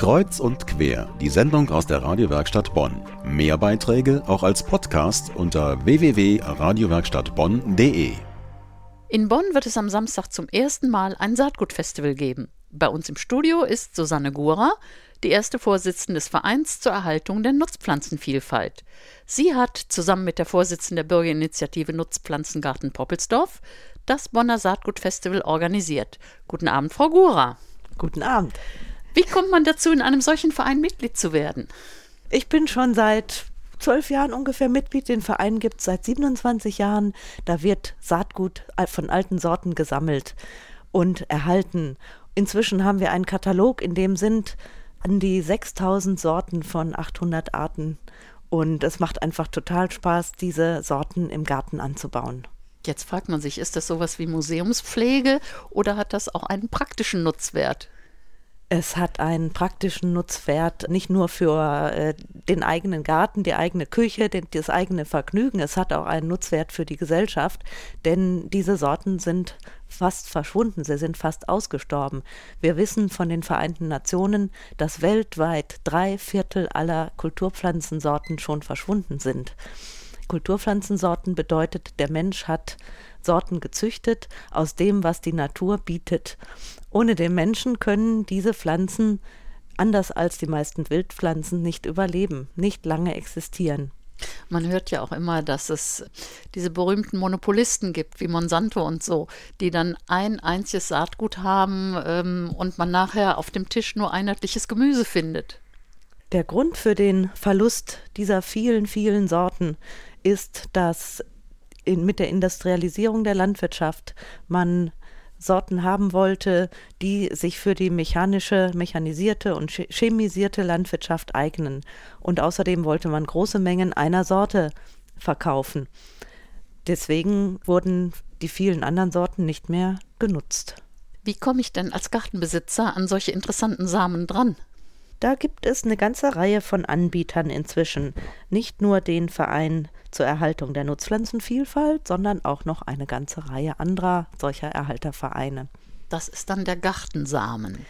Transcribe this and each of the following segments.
Kreuz und quer, die Sendung aus der Radiowerkstatt Bonn. Mehr Beiträge auch als Podcast unter www.radiowerkstattbonn.de. In Bonn wird es am Samstag zum ersten Mal ein Saatgutfestival geben. Bei uns im Studio ist Susanne Gura, die erste Vorsitzende des Vereins zur Erhaltung der Nutzpflanzenvielfalt. Sie hat zusammen mit der Vorsitzenden der Bürgerinitiative Nutzpflanzengarten Poppelsdorf das Bonner Saatgutfestival organisiert. Guten Abend, Frau Gura. Guten Abend. Wie kommt man dazu, in einem solchen Verein Mitglied zu werden? Ich bin schon seit zwölf Jahren ungefähr Mitglied. Den Verein gibt es seit 27 Jahren. Da wird Saatgut von alten Sorten gesammelt und erhalten. Inzwischen haben wir einen Katalog, in dem sind an die 6000 Sorten von 800 Arten. Und es macht einfach total Spaß, diese Sorten im Garten anzubauen. Jetzt fragt man sich, ist das sowas wie Museumspflege oder hat das auch einen praktischen Nutzwert? Es hat einen praktischen Nutzwert, nicht nur für äh, den eigenen Garten, die eigene Küche, den, das eigene Vergnügen, es hat auch einen Nutzwert für die Gesellschaft, denn diese Sorten sind fast verschwunden, sie sind fast ausgestorben. Wir wissen von den Vereinten Nationen, dass weltweit drei Viertel aller Kulturpflanzensorten schon verschwunden sind. Kulturpflanzensorten bedeutet, der Mensch hat Sorten gezüchtet aus dem, was die Natur bietet. Ohne den Menschen können diese Pflanzen, anders als die meisten Wildpflanzen, nicht überleben, nicht lange existieren. Man hört ja auch immer, dass es diese berühmten Monopolisten gibt, wie Monsanto und so, die dann ein einziges Saatgut haben ähm, und man nachher auf dem Tisch nur einheitliches Gemüse findet. Der Grund für den Verlust dieser vielen, vielen Sorten ist, dass in, mit der Industrialisierung der Landwirtschaft man Sorten haben wollte, die sich für die mechanische, mechanisierte und chemisierte Landwirtschaft eignen. Und außerdem wollte man große Mengen einer Sorte verkaufen. Deswegen wurden die vielen anderen Sorten nicht mehr genutzt. Wie komme ich denn als Gartenbesitzer an solche interessanten Samen dran? Da gibt es eine ganze Reihe von Anbietern inzwischen. Nicht nur den Verein zur Erhaltung der Nutzpflanzenvielfalt, sondern auch noch eine ganze Reihe anderer solcher Erhaltervereine. Das ist dann der Gartensamen.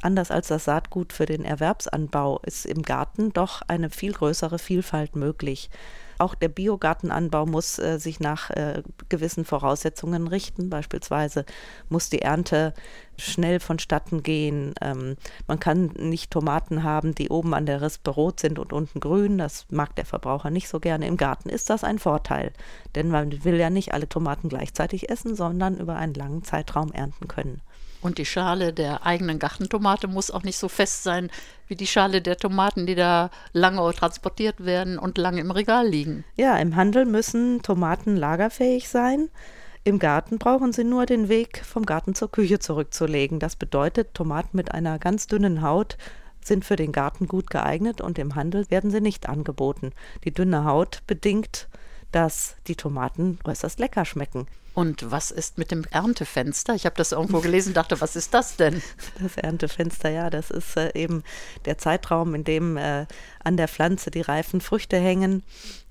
Anders als das Saatgut für den Erwerbsanbau ist im Garten doch eine viel größere Vielfalt möglich. Auch der Biogartenanbau muss äh, sich nach äh, gewissen Voraussetzungen richten. Beispielsweise muss die Ernte schnell vonstatten gehen. Ähm, man kann nicht Tomaten haben, die oben an der Rispe rot sind und unten grün. Das mag der Verbraucher nicht so gerne. Im Garten ist das ein Vorteil, denn man will ja nicht alle Tomaten gleichzeitig essen, sondern über einen langen Zeitraum ernten können. Und die Schale der eigenen Gartentomate muss auch nicht so fest sein wie die Schale der Tomaten, die da lange transportiert werden und lange im Regal liegen. Ja, im Handel müssen Tomaten lagerfähig sein. Im Garten brauchen sie nur den Weg vom Garten zur Küche zurückzulegen. Das bedeutet, Tomaten mit einer ganz dünnen Haut sind für den Garten gut geeignet und im Handel werden sie nicht angeboten. Die dünne Haut bedingt, dass die Tomaten äußerst lecker schmecken. Und was ist mit dem Erntefenster? Ich habe das irgendwo gelesen, dachte, was ist das denn? Das Erntefenster, ja, das ist äh, eben der Zeitraum, in dem äh, an der Pflanze die reifen Früchte hängen.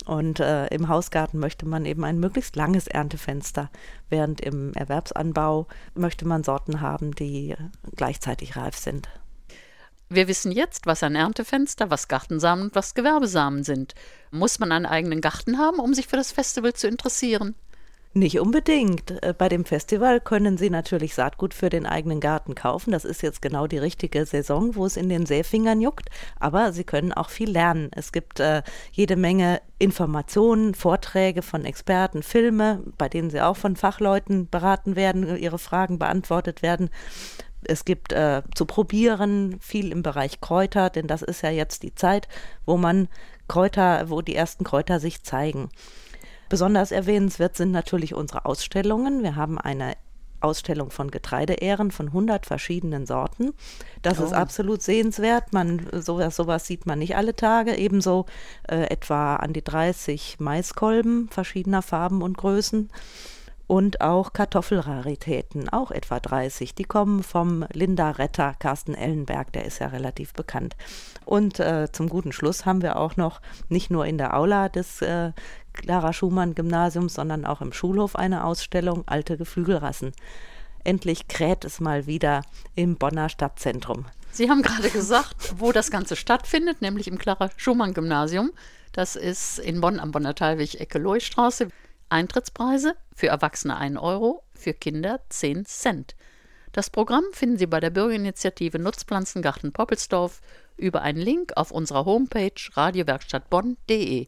Und äh, im Hausgarten möchte man eben ein möglichst langes Erntefenster, während im Erwerbsanbau möchte man Sorten haben, die gleichzeitig reif sind. Wir wissen jetzt, was ein Erntefenster, was Gartensamen und was Gewerbesamen sind. Muss man einen eigenen Garten haben, um sich für das Festival zu interessieren? Nicht unbedingt. Äh, bei dem Festival können Sie natürlich Saatgut für den eigenen Garten kaufen. Das ist jetzt genau die richtige Saison, wo es in den Säfingern juckt. Aber Sie können auch viel lernen. Es gibt äh, jede Menge Informationen, Vorträge von Experten, Filme, bei denen Sie auch von Fachleuten beraten werden, Ihre Fragen beantwortet werden. Es gibt äh, zu probieren viel im Bereich Kräuter, denn das ist ja jetzt die Zeit, wo man Kräuter, wo die ersten Kräuter sich zeigen. Besonders erwähnenswert sind natürlich unsere Ausstellungen. Wir haben eine Ausstellung von Getreideähren von 100 verschiedenen Sorten. Das oh. ist absolut sehenswert. Man, sowas, sowas sieht man nicht alle Tage. Ebenso äh, etwa an die 30 Maiskolben verschiedener Farben und Größen und auch Kartoffelraritäten, auch etwa 30. Die kommen vom Linda-Retter Carsten Ellenberg, der ist ja relativ bekannt. Und äh, zum guten Schluss haben wir auch noch nicht nur in der Aula des äh, Clara Schumann Gymnasiums, sondern auch im Schulhof eine Ausstellung Alte Geflügelrassen. Endlich kräht es mal wieder im Bonner Stadtzentrum. Sie haben gerade gesagt, wo das Ganze stattfindet, nämlich im Clara Schumann Gymnasium. Das ist in Bonn am Bonner Talweg, Ecke Loistraße. Eintrittspreise für Erwachsene 1 Euro, für Kinder 10 Cent. Das Programm finden Sie bei der Bürgerinitiative Nutzpflanzengarten Poppelsdorf über einen Link auf unserer Homepage radiowerkstattbonn.de.